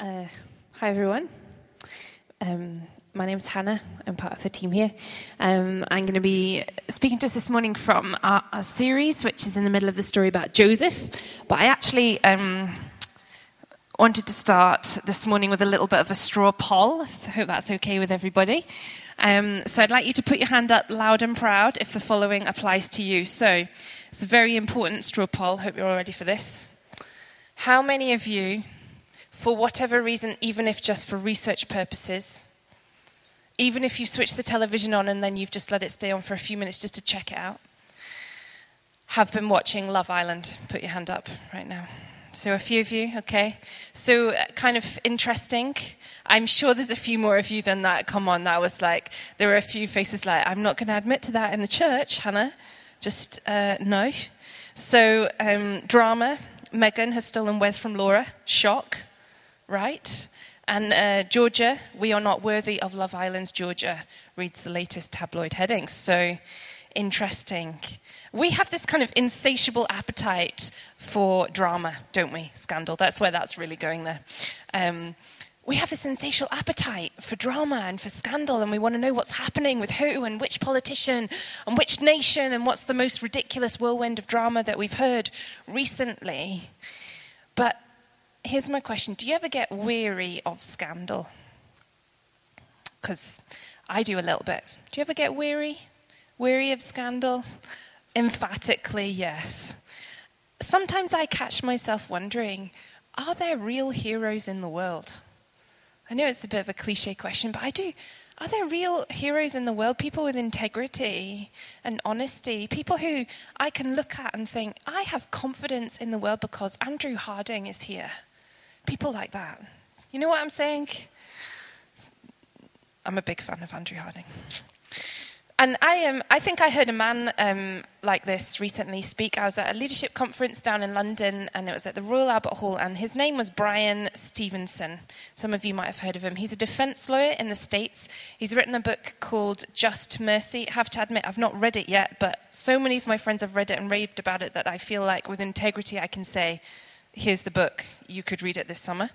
Uh, hi, everyone. Um, my name is Hannah. I'm part of the team here. Um, I'm going to be speaking to us this morning from our, our, series, which is in the middle of the story about Joseph. But I actually um, wanted to start this morning with a little bit of a straw poll. I hope that's okay with everybody. Um, so I'd like you to put your hand up loud and proud if the following applies to you. So it's a very important straw poll. Hope you're all ready for this. How many of you for whatever reason, even if just for research purposes, even if you switch the television on and then you've just let it stay on for a few minutes just to check it out, have been watching Love Island? Put your hand up right now. So, a few of you, okay. So, uh, kind of interesting. I'm sure there's a few more of you than that. Come on, that was like, there were a few faces like, I'm not going to admit to that in the church, Hannah. Just, uh, no. So, um, drama. Megan has stolen Wes from Laura. Shock right? And uh, Georgia, we are not worthy of Love Island's Georgia, reads the latest tabloid headings. So interesting. We have this kind of insatiable appetite for drama, don't we? Scandal. That's where that's really going there. Um, we have this insatiable appetite for drama and for scandal, and we want to know what's happening with who and which politician and which nation and what's the most ridiculous whirlwind of drama that we've heard recently. But here's my question Do you ever get weary of scandal? Because I do a little bit. Do you ever get weary? Weary of scandal? Emphatically, yes. Sometimes I catch myself wondering are there real heroes in the world? I know it's a bit of a cliche question, but I do. Are there real heroes in the world? People with integrity and honesty? People who I can look at and think, I have confidence in the world because Andrew Harding is here. People like that. You know what I'm saying? I'm a big fan of Andrew Harding. And I, um, I think I heard a man um, like this recently speak. I was at a leadership conference down in London, and it was at the Royal Albert Hall, and his name was Bryan Stevenson. Some of you might have heard of him. He's a defense lawyer in the States. He's written a book called Just Mercy. I have to admit, I've not read it yet, but so many of my friends have read it and raved about it that I feel like with integrity I can say here's the book. You could read it this summer.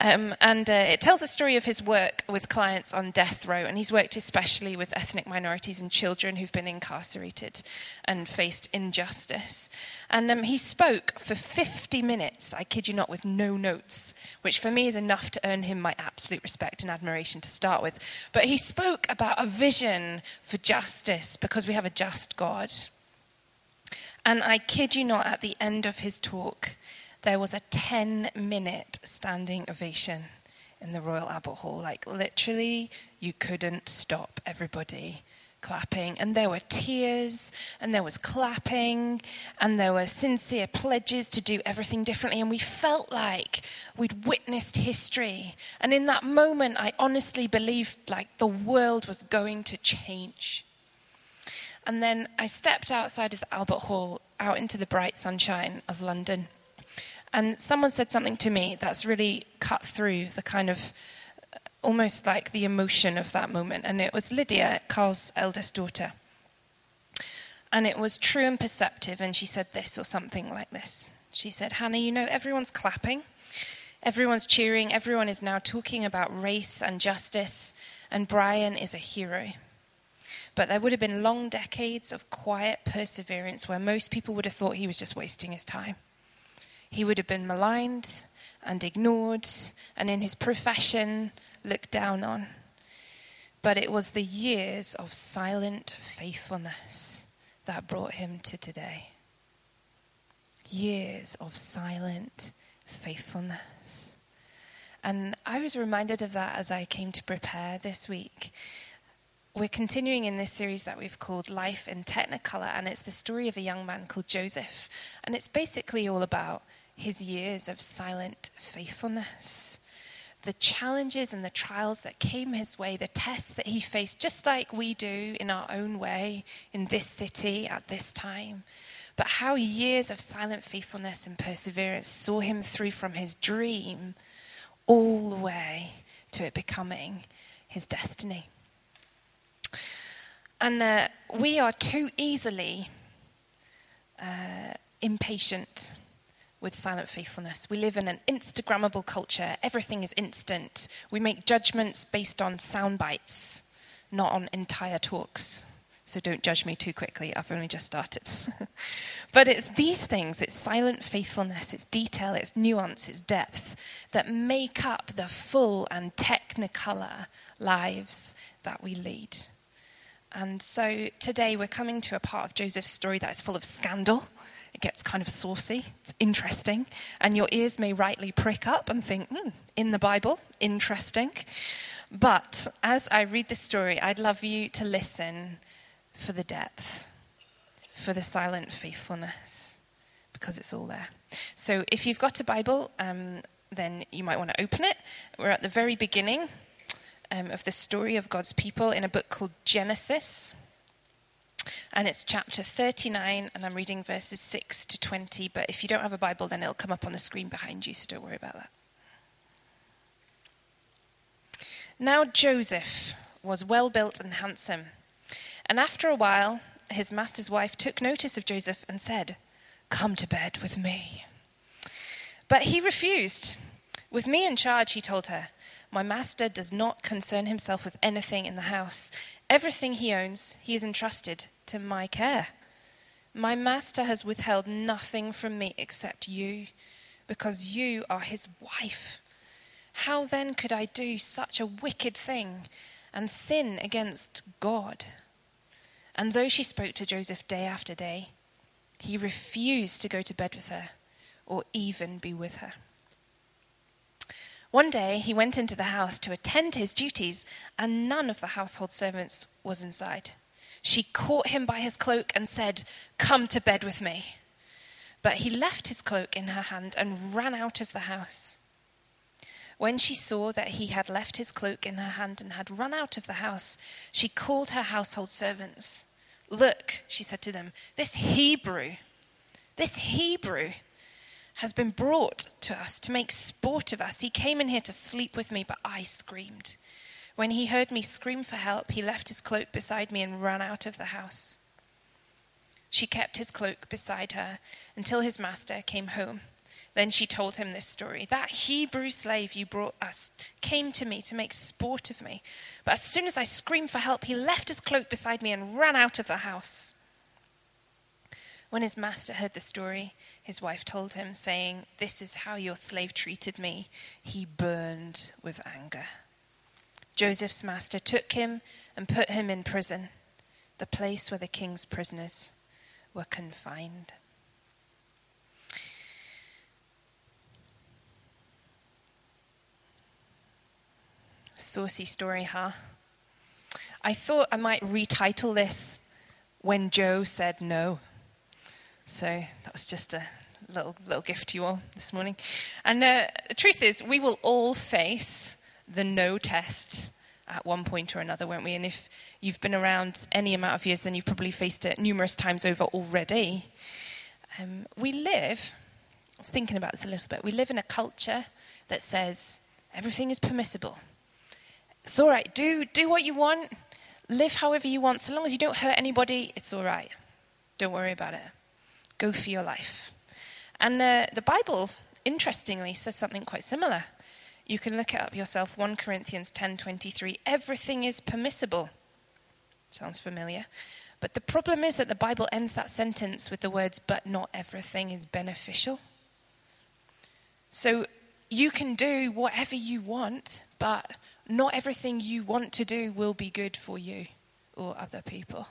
Um, and uh, it tells the story of his work with clients on death row. And he's worked especially with ethnic minorities and children who've been incarcerated and faced injustice. And um, he spoke for 50 minutes, I kid you not, with no notes, which for me is enough to earn him my absolute respect and admiration to start with. But he spoke about a vision for justice because we have a just God. And I kid you not, at the end of his talk, there was a 10 minute standing ovation in the Royal Albert Hall. Like, literally, you couldn't stop everybody clapping. And there were tears, and there was clapping, and there were sincere pledges to do everything differently. And we felt like we'd witnessed history. And in that moment, I honestly believed like the world was going to change. And then I stepped outside of the Albert Hall, out into the bright sunshine of London. And someone said something to me that's really cut through the kind of uh, almost like the emotion of that moment. And it was Lydia, Carl's eldest daughter. And it was true and perceptive. And she said this or something like this. She said, Hannah, you know, everyone's clapping, everyone's cheering, everyone is now talking about race and justice, and Bryan is a hero. But there would have been long decades of quiet perseverance where most people would have thought he was just wasting his time he would have been maligned and ignored, and in his profession, looked down on. But it was the years of silent faithfulness that brought him to today. Years of silent faithfulness. And I was reminded of that as I came to prepare this week. We're continuing in this series that we've called Life in Technicolor, and it's the story of a young man called Joseph. And it's basically all about his years of silent faithfulness, the challenges and the trials that came his way, the tests that he faced, just like we do in our own way in this city at this time. But how years of silent faithfulness and perseverance saw him through from his dream all the way to it becoming his destiny. And uh, we are too easily uh, impatient with silent faithfulness. We live in an Instagrammable culture. Everything is instant. We make judgments based on sound bites, not on entire talks. So don't judge me too quickly. I've only just started. but it's these things it's silent faithfulness, it's detail, it's nuance, it's depth that make up the full and technicolor lives that we lead. And so today we're coming to a part of Joseph's story that is full of scandal it gets kind of saucy, it's interesting, and your ears may rightly prick up and think, hmm, in the Bible, interesting. But as I read this story, I'd love you to listen for the depth, for the silent faithfulness, because it's all there. So if you've got a Bible, um, then you might want to open it. We're at the very beginning um, of the story of God's people in a book called Genesis. And it's chapter 39, and I'm reading verses 6 to 20. But if you don't have a Bible, then it'll come up on the screen behind you, so don't worry about that. Now Joseph was well built and handsome. And after a while, his master's wife took notice of Joseph and said, Come to bed with me. But he refused. With me in charge, he told her, My master does not concern himself with anything in the house. Everything he owns, he has entrusted to my care. My master has withheld nothing from me except you, because you are his wife. How then could I do such a wicked thing and sin against God? And though she spoke to Joseph day after day, he refused to go to bed with her or even be with her. One day he went into the house to attend to his duties, and none of the household servants was inside. She caught him by his cloak and said, Come to bed with me. But he left his cloak in her hand and ran out of the house. When she saw that he had left his cloak in her hand and had run out of the house, she called her household servants. Look, she said to them, this Hebrew, this Hebrew has been brought to us to make sport of us. He came in here to sleep with me, but I screamed. When he heard me scream for help, he left his cloak beside me and ran out of the house. She kept his cloak beside her until his master came home. Then she told him this story. That Hebrew slave you brought us came to me to make sport of me. But as soon as I screamed for help, he left his cloak beside me and ran out of the house. When his master heard the story, his wife told him, saying, This is how your slave treated me. He burned with anger. Joseph's master took him and put him in prison, the place where the king's prisoners were confined. Saucy story, huh? I thought I might retitle this When Joe Said No. So that was just a little, little gift to you all this morning. And uh, the truth is, we will all face the no test at one point or another, won't we? And if you've been around any amount of years, then you've probably faced it numerous times over already. Um, we live, I was thinking about this a little bit, we live in a culture that says everything is permissible. It's all right, do, do what you want, live however you want, so long as you don't hurt anybody, it's all right. Don't worry about it. Go for your life. And uh, the Bible, interestingly, says something quite similar. You can look it up yourself 1 Corinthians 10:23. Everything is permissible. Sounds familiar. But the problem is that the Bible ends that sentence with the words, but not everything is beneficial. So you can do whatever you want, but not everything you want to do will be good for you or other people.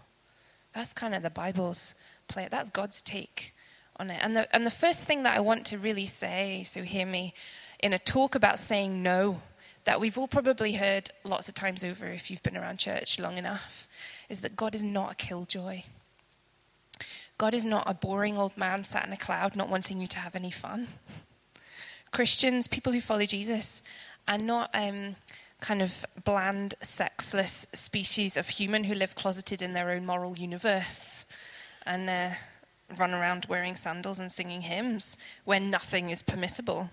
That's kind of the Bible's play. That's God's take on it. And the, and the first thing that I want to really say, so hear me, in a talk about saying no, that we've all probably heard lots of times over if you've been around church long enough, is that God is not a killjoy. God is not a boring old man sat in a cloud not wanting you to have any fun. Christians, people who follow Jesus, are not um, kind of bland, sexless species of human who live closeted in their own moral universe and uh, run around wearing sandals and singing hymns when nothing is permissible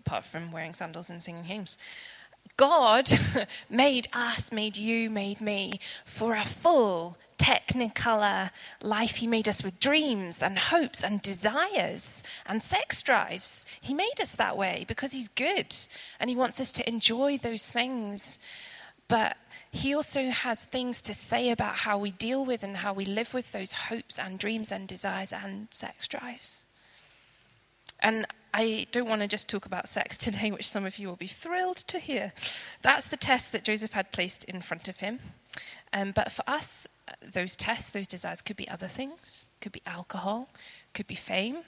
apart from wearing sandals and singing hymns. God made us, made you, made me for a full, technicolor life. He made us with dreams and hopes and desires and sex drives. He made us that way because He's good and He wants us to enjoy those things. But He also has things to say about how we deal with and how we live with those hopes and dreams and desires and sex drives. And I don't want to just talk about sex today, which some of you will be thrilled to hear. That's the test that Joseph had placed in front of him. Um, but for us, those tests, those desires could be other things. Could be alcohol, could be fame,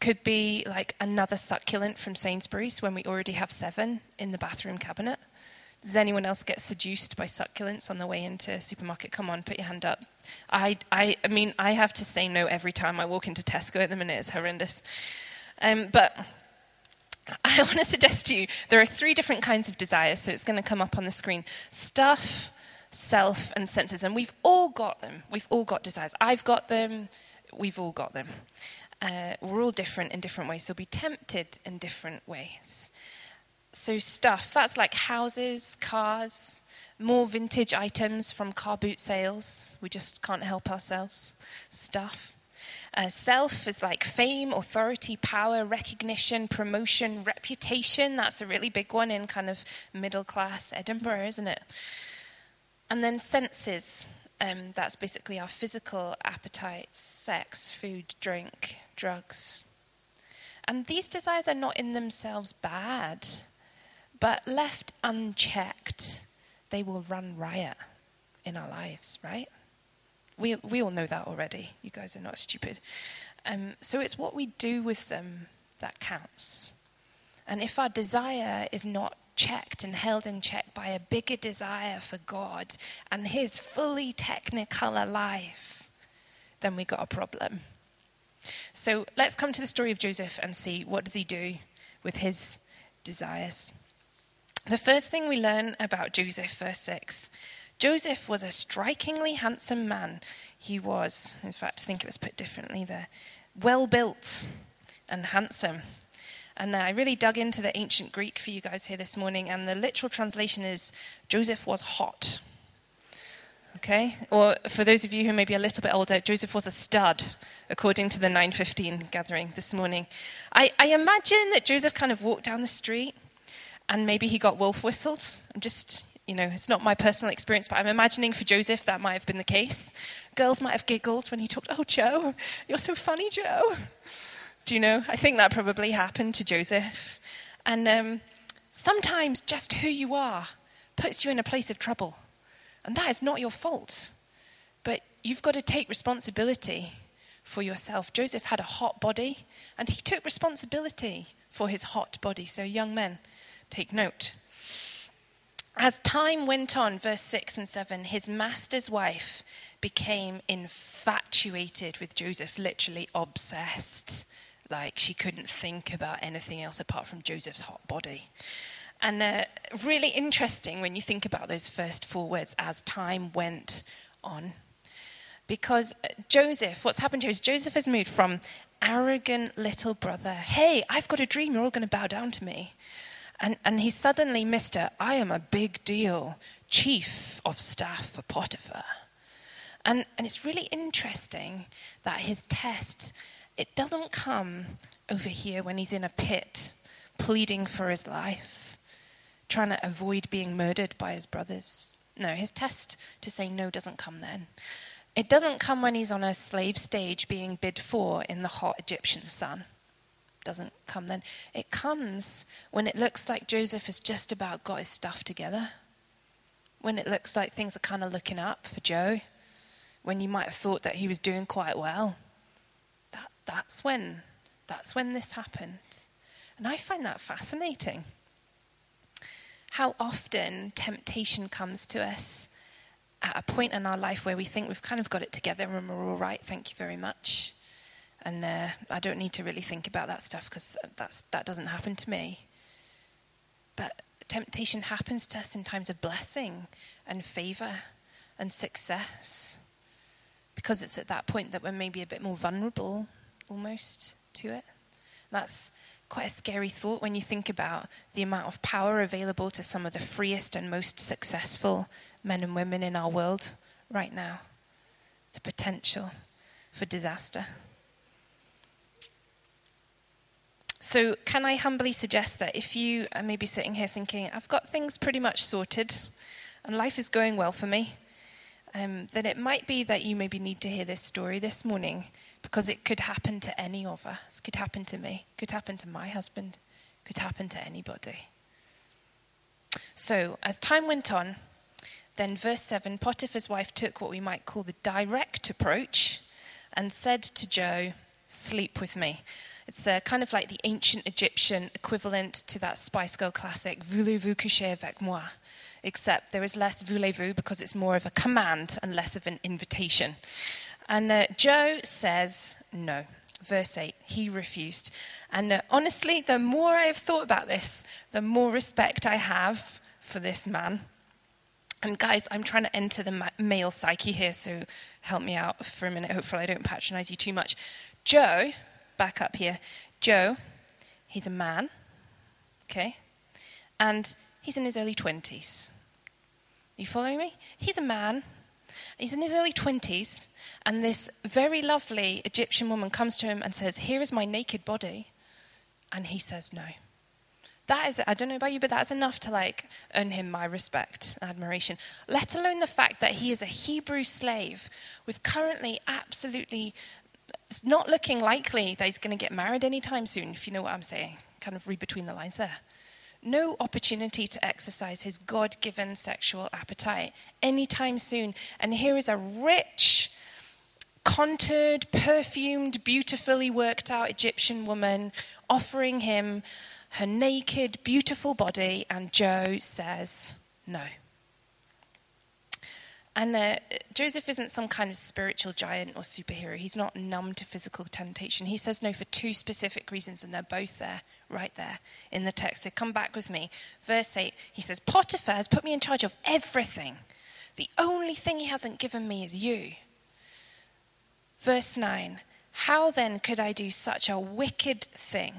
could be like another succulent from Sainsbury's when we already have seven in the bathroom cabinet. Does anyone else get seduced by succulents on the way into a supermarket? Come on, put your hand up. I, I, I mean, I have to say no every time I walk into Tesco at the minute. It's horrendous. Um, but I want to suggest to you there are three different kinds of desires, so it's going to come up on the screen stuff, self, and senses. And we've all got them. We've all got desires. I've got them. We've all got them. Uh, we're all different in different ways, so be tempted in different ways. So, stuff that's like houses, cars, more vintage items from car boot sales. We just can't help ourselves. Stuff. Uh, self is like fame, authority, power, recognition, promotion, reputation. That's a really big one in kind of middle class Edinburgh, isn't it? And then senses. Um, that's basically our physical appetites, sex, food, drink, drugs. And these desires are not in themselves bad, but left unchecked, they will run riot in our lives, right? We, we all know that already. You guys are not stupid. Um, so it's what we do with them that counts. And if our desire is not checked and held in check by a bigger desire for God and His fully technicolor life, then we got a problem. So let's come to the story of Joseph and see what does he do with his desires. The first thing we learn about Joseph, verse 6, Joseph was a strikingly handsome man. He was, in fact, I think it was put differently there, well built and handsome. And uh, I really dug into the ancient Greek for you guys here this morning, and the literal translation is Joseph was hot. Okay? Or for those of you who may be a little bit older, Joseph was a stud, according to the 915 gathering this morning. I, I imagine that Joseph kind of walked down the street and maybe he got wolf whistled. I'm just, you know, it's not my personal experience, but I'm imagining for Joseph that might have been the case. Girls might have giggled when he talked, Oh, Joe, you're so funny, Joe. Do you know? I think that probably happened to Joseph. And um, sometimes just who you are puts you in a place of trouble. And that is not your fault. But you've got to take responsibility for yourself. Joseph had a hot body, and he took responsibility for his hot body. So, young men, take note. As time went on, verse 6 and 7, his master's wife became infatuated with Joseph, literally obsessed. Like she couldn't think about anything else apart from Joseph's hot body. And uh, really interesting when you think about those first four words as time went on. Because uh, Joseph, what's happened here is Joseph has moved from arrogant little brother, hey, I've got a dream, you're all going to bow down to me, and, and he suddenly, missed Mr. I am a big deal, chief of staff for Potiphar. And, and it's really interesting that his test, it doesn't come over here when he's in a pit pleading for his life, trying to avoid being murdered by his brothers. No, his test to say no doesn't come then. It doesn't come when he's on a slave stage being bid for in the hot Egyptian sun doesn't come then. It comes when it looks like Joseph has just about got his stuff together. When it looks like things are kind of looking up for Joe. When you might have thought that he was doing quite well. That, that's when that's when this happened. And I find that fascinating. How often temptation comes to us at a point in our life where we think we've kind of got it together and we're all right, thank you very much. And uh, I don't need to really think about that stuff because that doesn't happen to me. But temptation happens to us in times of blessing and favor and success because it's at that point that we're maybe a bit more vulnerable almost to it. That's quite a scary thought when you think about the amount of power available to some of the freest and most successful men and women in our world right now. the potential for disaster. So, can I humbly suggest that if you are maybe sitting here thinking, I've got things pretty much sorted and life is going well for me, um, then it might be that you maybe need to hear this story this morning because it could happen to any of us. Could happen to me, could happen to my husband, could happen to anybody. So, as time went on, then verse 7 Potiphar's wife took what we might call the direct approach and said to Joe, Sleep with me. It's uh, kind of like the ancient Egyptian equivalent to that Spice Girl classic, Voulez-vous coucher avec moi? Except there is less voulez-vous because it's more of a command and less of an invitation. And uh, Joe says no. Verse 8, he refused. And uh, honestly, the more I have thought about this, the more respect I have for this man. And guys, I'm trying to enter the ma- male psyche here, so help me out for a minute. Hopefully, I don't patronize you too much. Joe back up here. Joe, he's a man, okay? And he's in his early 20s. Are you following me? He's a man. He's in his early 20s, and this very lovely Egyptian woman comes to him and says, Here is my naked body. And he says, No. That is, I don't know about you, but that's enough to like earn him my respect and admiration. Let alone the fact that he is a Hebrew slave with currently absolutely it's not looking likely that he's going to get married anytime soon, if you know what I'm saying. Kind of read between the lines there. No opportunity to exercise his God given sexual appetite anytime soon. And here is a rich, contoured, perfumed, beautifully worked out Egyptian woman offering him her naked, beautiful body, and Joe says no. And uh, Joseph isn't some kind of spiritual giant or superhero. He's not numb to physical temptation. He says no for two specific reasons, and they're both there, right there in the text. So come back with me. Verse 8, he says, Potiphar has put me in charge of everything. The only thing he hasn't given me is you. Verse 9, how then could I do such a wicked thing?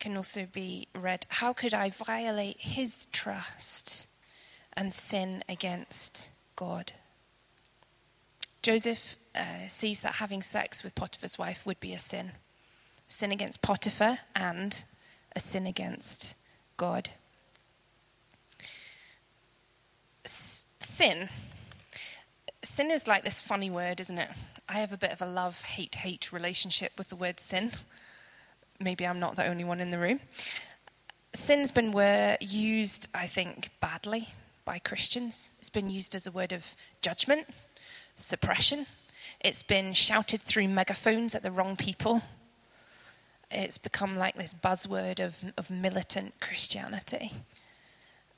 Can also be read, how could I violate his trust and sin against God. Joseph uh, sees that having sex with Potiphar's wife would be a sin sin against Potiphar and a sin against God. Sin. Sin is like this funny word, isn't it? I have a bit of a love hate hate relationship with the word sin. Maybe I'm not the only one in the room. Sin's been used, I think, badly by Christians. It's been used as a word of judgment, suppression. It's been shouted through megaphones at the wrong people. It's become like this buzzword of, of militant Christianity.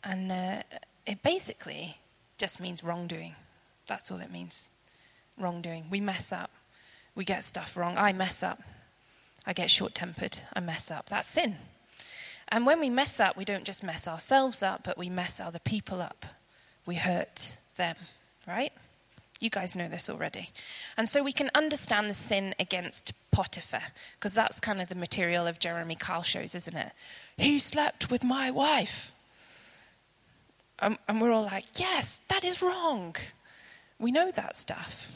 And uh, it basically just means wrongdoing. That's all it means. Wrongdoing. We mess up. We get stuff wrong. I mess up. I get short tempered. I mess up. That's sin. And when we mess up, we don't just mess ourselves up, but we mess other people up. We hurt them, right? You guys know this already. And so we can understand the sin against Potiphar, because that's kind of the material of Jeremy Kyle shows, isn't it? He slept with my wife. Um, and we're all like, yes, that is wrong. We know that stuff.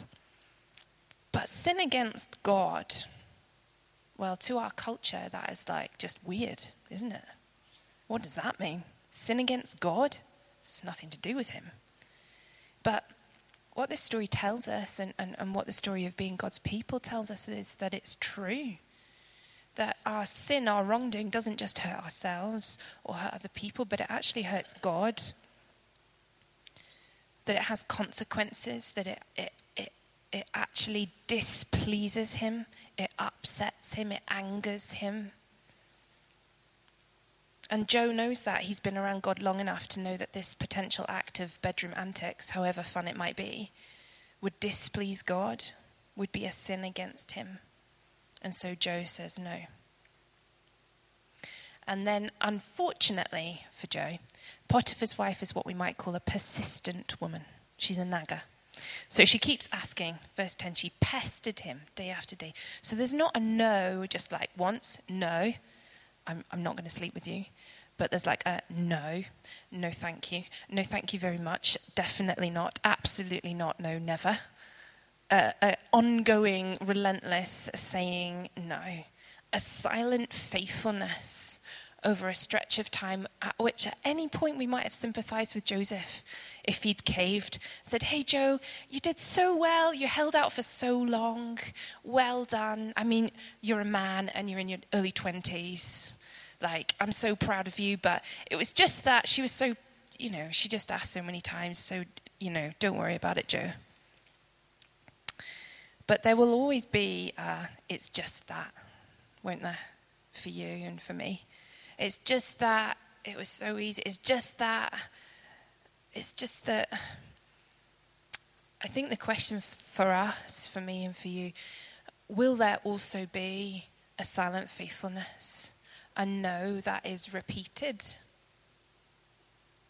But sin against God, well, to our culture, that is like just weird, isn't it? What does that mean? Sin against God? It's nothing to do with him. But what this story tells us, and, and, and what the story of being God's people tells us, is that it's true. That our sin, our wrongdoing, doesn't just hurt ourselves or hurt other people, but it actually hurts God. That it has consequences, that it, it, it, actually displeases Him, it upsets Him, it angers Him. And Joe knows that. He's been around God long enough to know that this potential act of bedroom antics, however fun it might be, would displease God, would be a sin against him. And so Joe says no. And then, unfortunately for Joe, Potiphar's wife is what we might call a persistent woman. She's a nagger. So she keeps asking, verse 10, she pestered him day after day. So there's not a no, just like once, no, I'm, I'm not going to sleep with you. But there's like a no, no thank you, no thank you very much, definitely not, absolutely not, no, never. an ongoing, relentless saying no, a silent faithfulness over a stretch of time at which at any point we might have sympathized with Joseph if he'd caved, said, Hey, Joe, you did so well. You held out for so long. Well done. I mean, you're a man and you're in your early 20s. Like, I'm so proud of you. But it was just that she was so, you know, she just asked so many times. So, you know, don't worry about it, Joe. But there will always be, uh, it's just that, won't there, for you and for me? It's just that it was so easy. It's just that. It's just that. I think the question for us, for me and for you, will there also be a silent faithfulness? A no that is repeated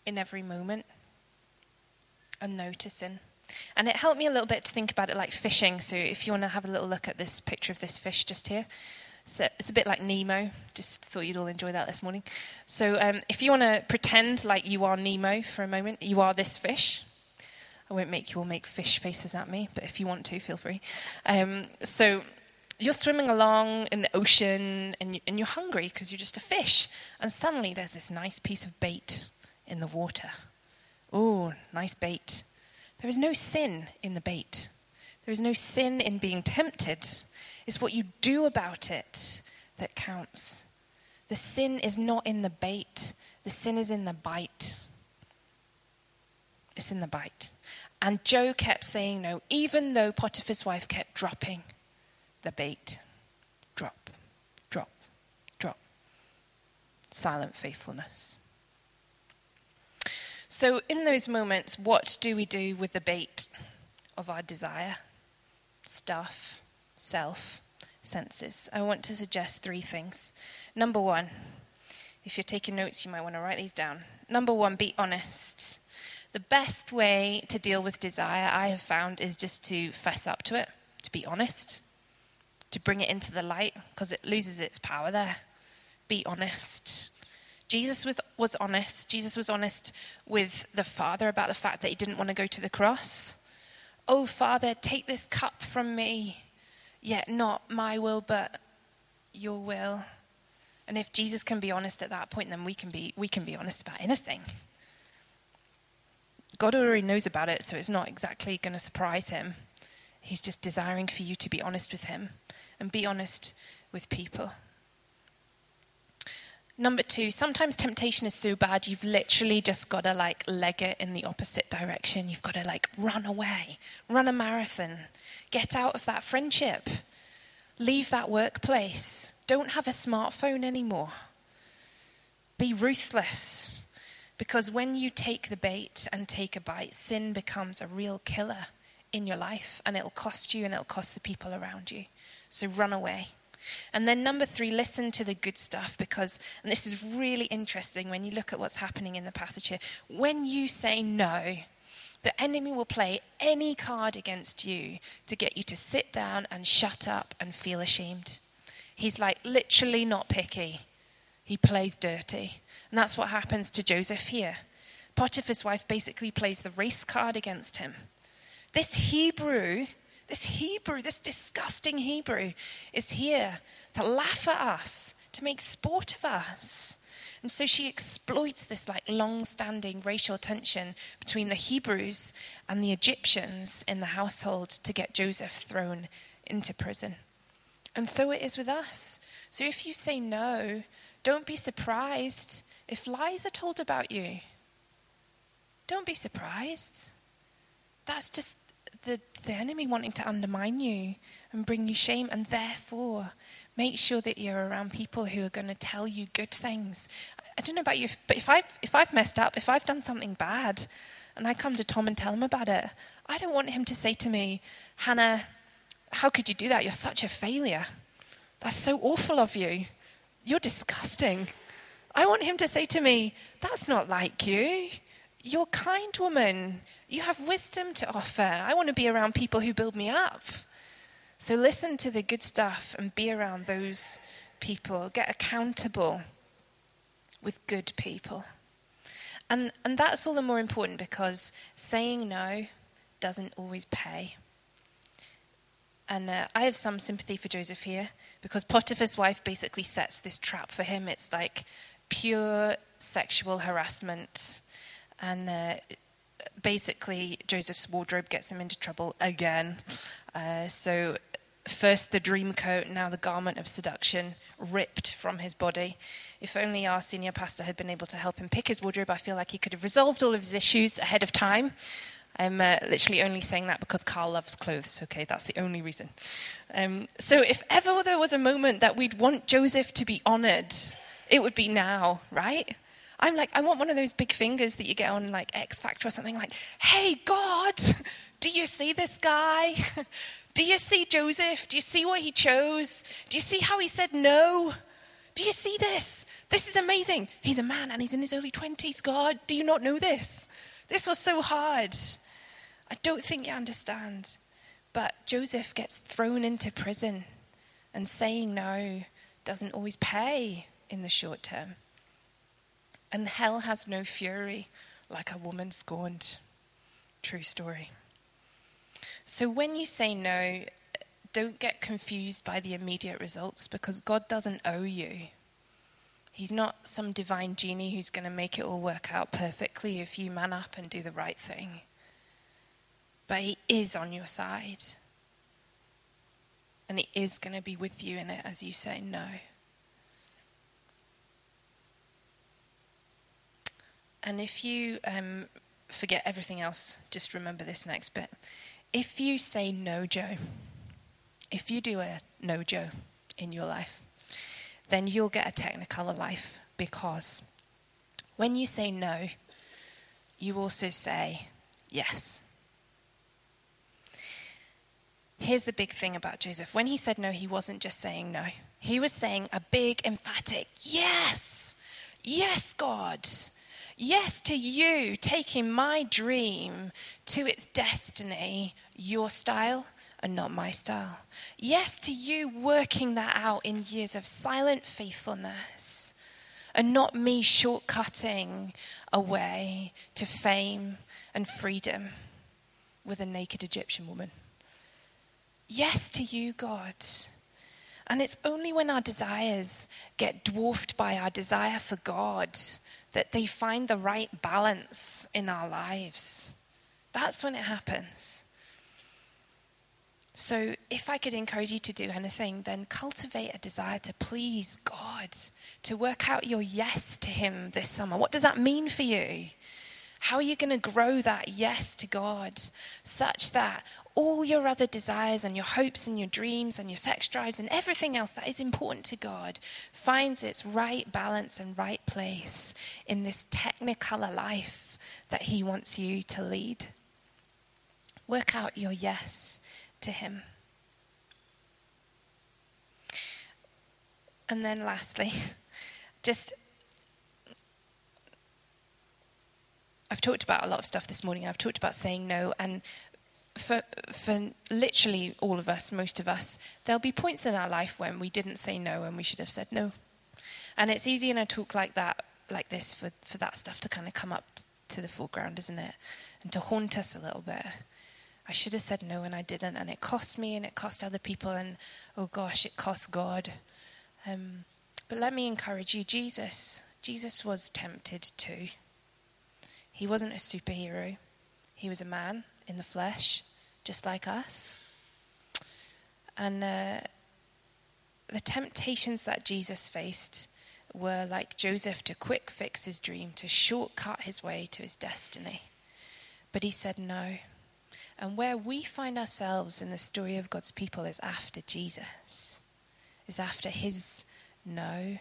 in every moment? and noticing. And it helped me a little bit to think about it like fishing. So if you want to have a little look at this picture of this fish just here. So it's a bit like Nemo. Just thought you'd all enjoy that this morning. So um, if you want to pretend like you are Nemo for a moment, you are this fish. I won't make you all make fish faces at me, but if you want to, feel free. Um, so you're swimming along in the ocean and, you, and you're hungry because you're just a fish. And suddenly there's this nice piece of bait in the water. Oh, nice bait. There is no sin in the bait. There is no sin in being tempted. It's what you do about it that counts. The sin is not in the bait, the sin is in the bite. It's in the bite. And Joe kept saying no, even though Potiphar's wife kept dropping the bait. Drop, drop, drop. Silent faithfulness. So, in those moments, what do we do with the bait of our desire? Stuff, self, senses. I want to suggest three things. Number one, if you're taking notes, you might want to write these down. Number one, be honest. The best way to deal with desire, I have found, is just to fess up to it, to be honest, to bring it into the light, because it loses its power there. Be honest. Jesus was, honest. Jesus was honest with the Father about the fact that he didn't want to go to the cross. Oh, Father, take this cup from me. Yet not my will, but your will. And if Jesus can be honest at that point, then we can be, we can be honest about anything. God already knows about it, so it's not exactly going to surprise him. He's just desiring for you to be honest with him and be honest with people. Number two, sometimes temptation is so bad you've literally just got to like leg it in the opposite direction. You've got to like run away, run a marathon. Get out of that friendship. Leave that workplace. Don't have a smartphone anymore. Be ruthless. Because when you take the bait and take a bite, sin becomes a real killer in your life and it'll cost you and it'll cost the people around you. So run away. And then, number three, listen to the good stuff because, and this is really interesting when you look at what's happening in the passage here. When you say no, the enemy will play any card against you to get you to sit down and shut up and feel ashamed. He's like literally not picky. He plays dirty. And that's what happens to Joseph here. Potiphar's wife basically plays the race card against him. This Hebrew, this Hebrew, this disgusting Hebrew is here to laugh at us, to make sport of us. And so she exploits this like long-standing racial tension between the Hebrews and the Egyptians in the household to get Joseph thrown into prison. And so it is with us. So if you say no, don't be surprised if lies are told about you. Don't be surprised. That's just the, the enemy wanting to undermine you and bring you shame. And therefore, make sure that you're around people who are going to tell you good things. I don't know about you, but if I've, if I've messed up, if I've done something bad, and I come to Tom and tell him about it, I don't want him to say to me, Hannah, how could you do that? You're such a failure. That's so awful of you. You're disgusting. I want him to say to me, That's not like you. You're kind woman. You have wisdom to offer. I want to be around people who build me up. So listen to the good stuff and be around those people. Get accountable with good people. And, and that's all the more important because saying no doesn't always pay. And uh, I have some sympathy for Joseph here because Potiphar's wife basically sets this trap for him. It's like pure sexual harassment. And uh, basically, Joseph's wardrobe gets him into trouble again. Uh, so, first the dream coat, now the garment of seduction, ripped from his body. If only our senior pastor had been able to help him pick his wardrobe, I feel like he could have resolved all of his issues ahead of time. I'm uh, literally only saying that because Carl loves clothes, okay? That's the only reason. Um, so, if ever there was a moment that we'd want Joseph to be honored, it would be now, right? I'm like, I want one of those big fingers that you get on like X Factor or something like, hey, God, do you see this guy? do you see Joseph? Do you see what he chose? Do you see how he said no? Do you see this? This is amazing. He's a man and he's in his early 20s. God, do you not know this? This was so hard. I don't think you understand. But Joseph gets thrown into prison, and saying no doesn't always pay in the short term. And hell has no fury like a woman scorned. True story. So when you say no, don't get confused by the immediate results because God doesn't owe you. He's not some divine genie who's going to make it all work out perfectly if you man up and do the right thing but He is on your side. And He is going to be with you in it as you say no. And if you um, forget everything else, just remember this next bit. If you say no, Joe, if you do a no, Joe in your life, then you'll get a technicolor life because when you say no, you also say yes. Here's the big thing about Joseph. When he said no, he wasn't just saying no, he was saying a big, emphatic yes. Yes, God. Yes to you taking my dream to its destiny, your style and not my style. Yes to you working that out in years of silent faithfulness and not me shortcutting a way to fame and freedom with a naked Egyptian woman yes to you, God. And it's only when our desires get dwarfed by our desire for God that they find the right balance in our lives. That's when it happens. So, if I could encourage you to do anything, then cultivate a desire to please God, to work out your yes to Him this summer. What does that mean for you? How are you going to grow that yes to God such that all your other desires and your hopes and your dreams and your sex drives and everything else that is important to God finds its right balance and right place in this technicolor life that He wants you to lead. Work out your yes to Him. And then, lastly, just I've talked about a lot of stuff this morning. I've talked about saying no, and for, for literally all of us, most of us, there'll be points in our life when we didn't say no and we should have said no. And it's easy in a talk like that, like this, for, for that stuff to kind of come up t- to the foreground, isn't it? And to haunt us a little bit. I should have said no and I didn't, and it cost me and it cost other people, and oh gosh, it cost God. Um, but let me encourage you Jesus, Jesus was tempted too. He wasn't a superhero, he was a man in the flesh, just like us. And uh, the temptations that Jesus faced were like Joseph to quick fix his dream, to shortcut his way to his destiny. But he said no. And where we find ourselves in the story of God's people is after Jesus, is after his no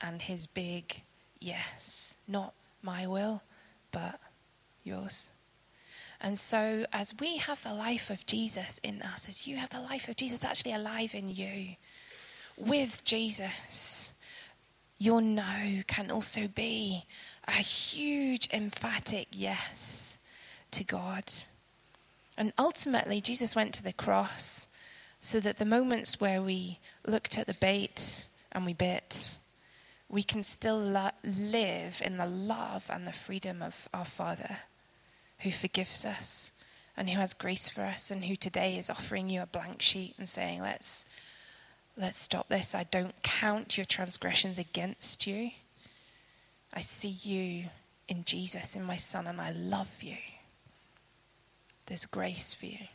and his big yes. Not my will, but yours. And so, as we have the life of Jesus in us, as you have the life of Jesus actually alive in you, with Jesus, your no can also be a huge, emphatic yes to God. And ultimately, Jesus went to the cross so that the moments where we looked at the bait and we bit, we can still lo- live in the love and the freedom of our Father who forgives us and who has grace for us and who today is offering you a blank sheet and saying, let's, let's stop this. I don't count your transgressions against you. I see you in Jesus, in my Son, and I love you. There's grace for you.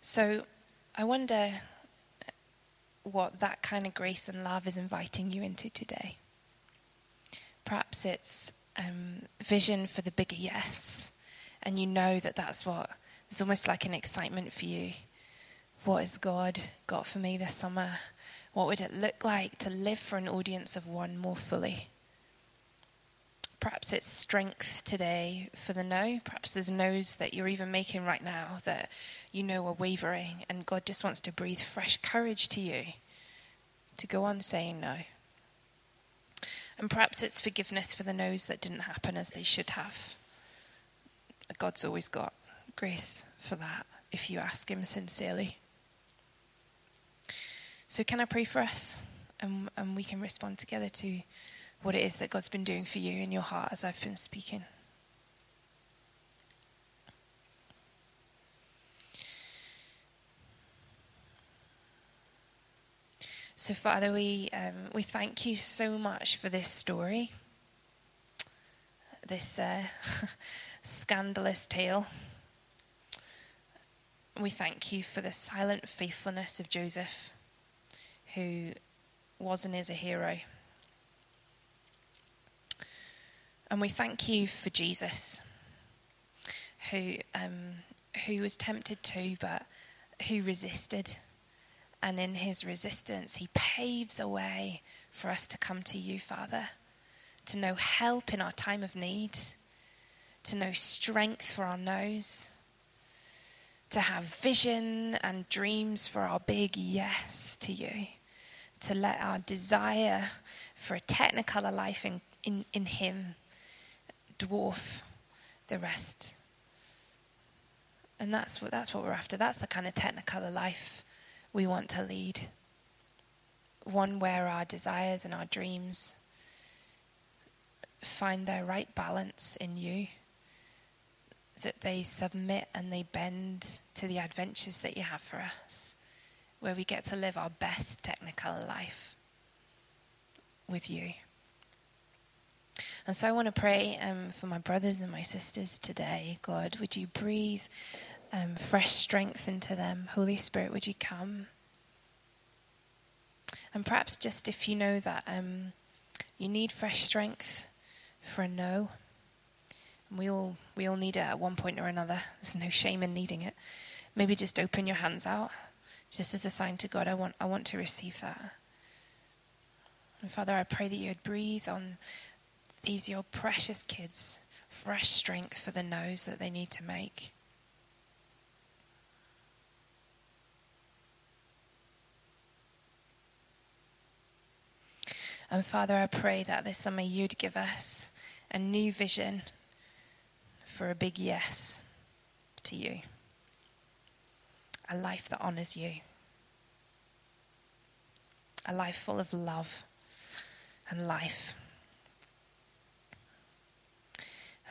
So I wonder what that kind of grace and love is inviting you into today. Perhaps it's um, vision for the bigger yes, and you know that that's what, it's almost like an excitement for you. What has God got for me this summer? What would it look like to live for an audience of one more fully? Perhaps it's strength today for the no. Perhaps there's no's that you're even making right now that you know are wavering, and God just wants to breathe fresh courage to you to go on saying no. And perhaps it's forgiveness for the no's that didn't happen as they should have. God's always got grace for that if you ask Him sincerely. So, can I pray for us? And, and we can respond together to what it is that God's been doing for you in your heart as I've been speaking. So, Father, we, um, we thank you so much for this story, this uh, scandalous tale. We thank you for the silent faithfulness of Joseph, who was and is a hero. And we thank you for Jesus, who, um, who was tempted too, but who resisted. And in his resistance, he paves a way for us to come to you, Father, to know help in our time of need, to know strength for our no's, to have vision and dreams for our big yes to you, to let our desire for a technicolor life in, in, in him dwarf the rest. And that's what, that's what we're after. That's the kind of technicolor life we want to lead. One where our desires and our dreams find their right balance in you, that they submit and they bend to the adventures that you have for us, where we get to live our best technicolor life with you. And so I want to pray um, for my brothers and my sisters today. God, would you breathe um, fresh strength into them? Holy Spirit, would you come? And perhaps just if you know that um, you need fresh strength for a no, and we all we all need it at one point or another. There's no shame in needing it. Maybe just open your hands out, just as a sign to God. I want I want to receive that. And Father, I pray that you would breathe on these your precious kids fresh strength for the no's that they need to make. And Father, I pray that this summer you'd give us a new vision for a big yes to you. A life that honors you. A life full of love and life.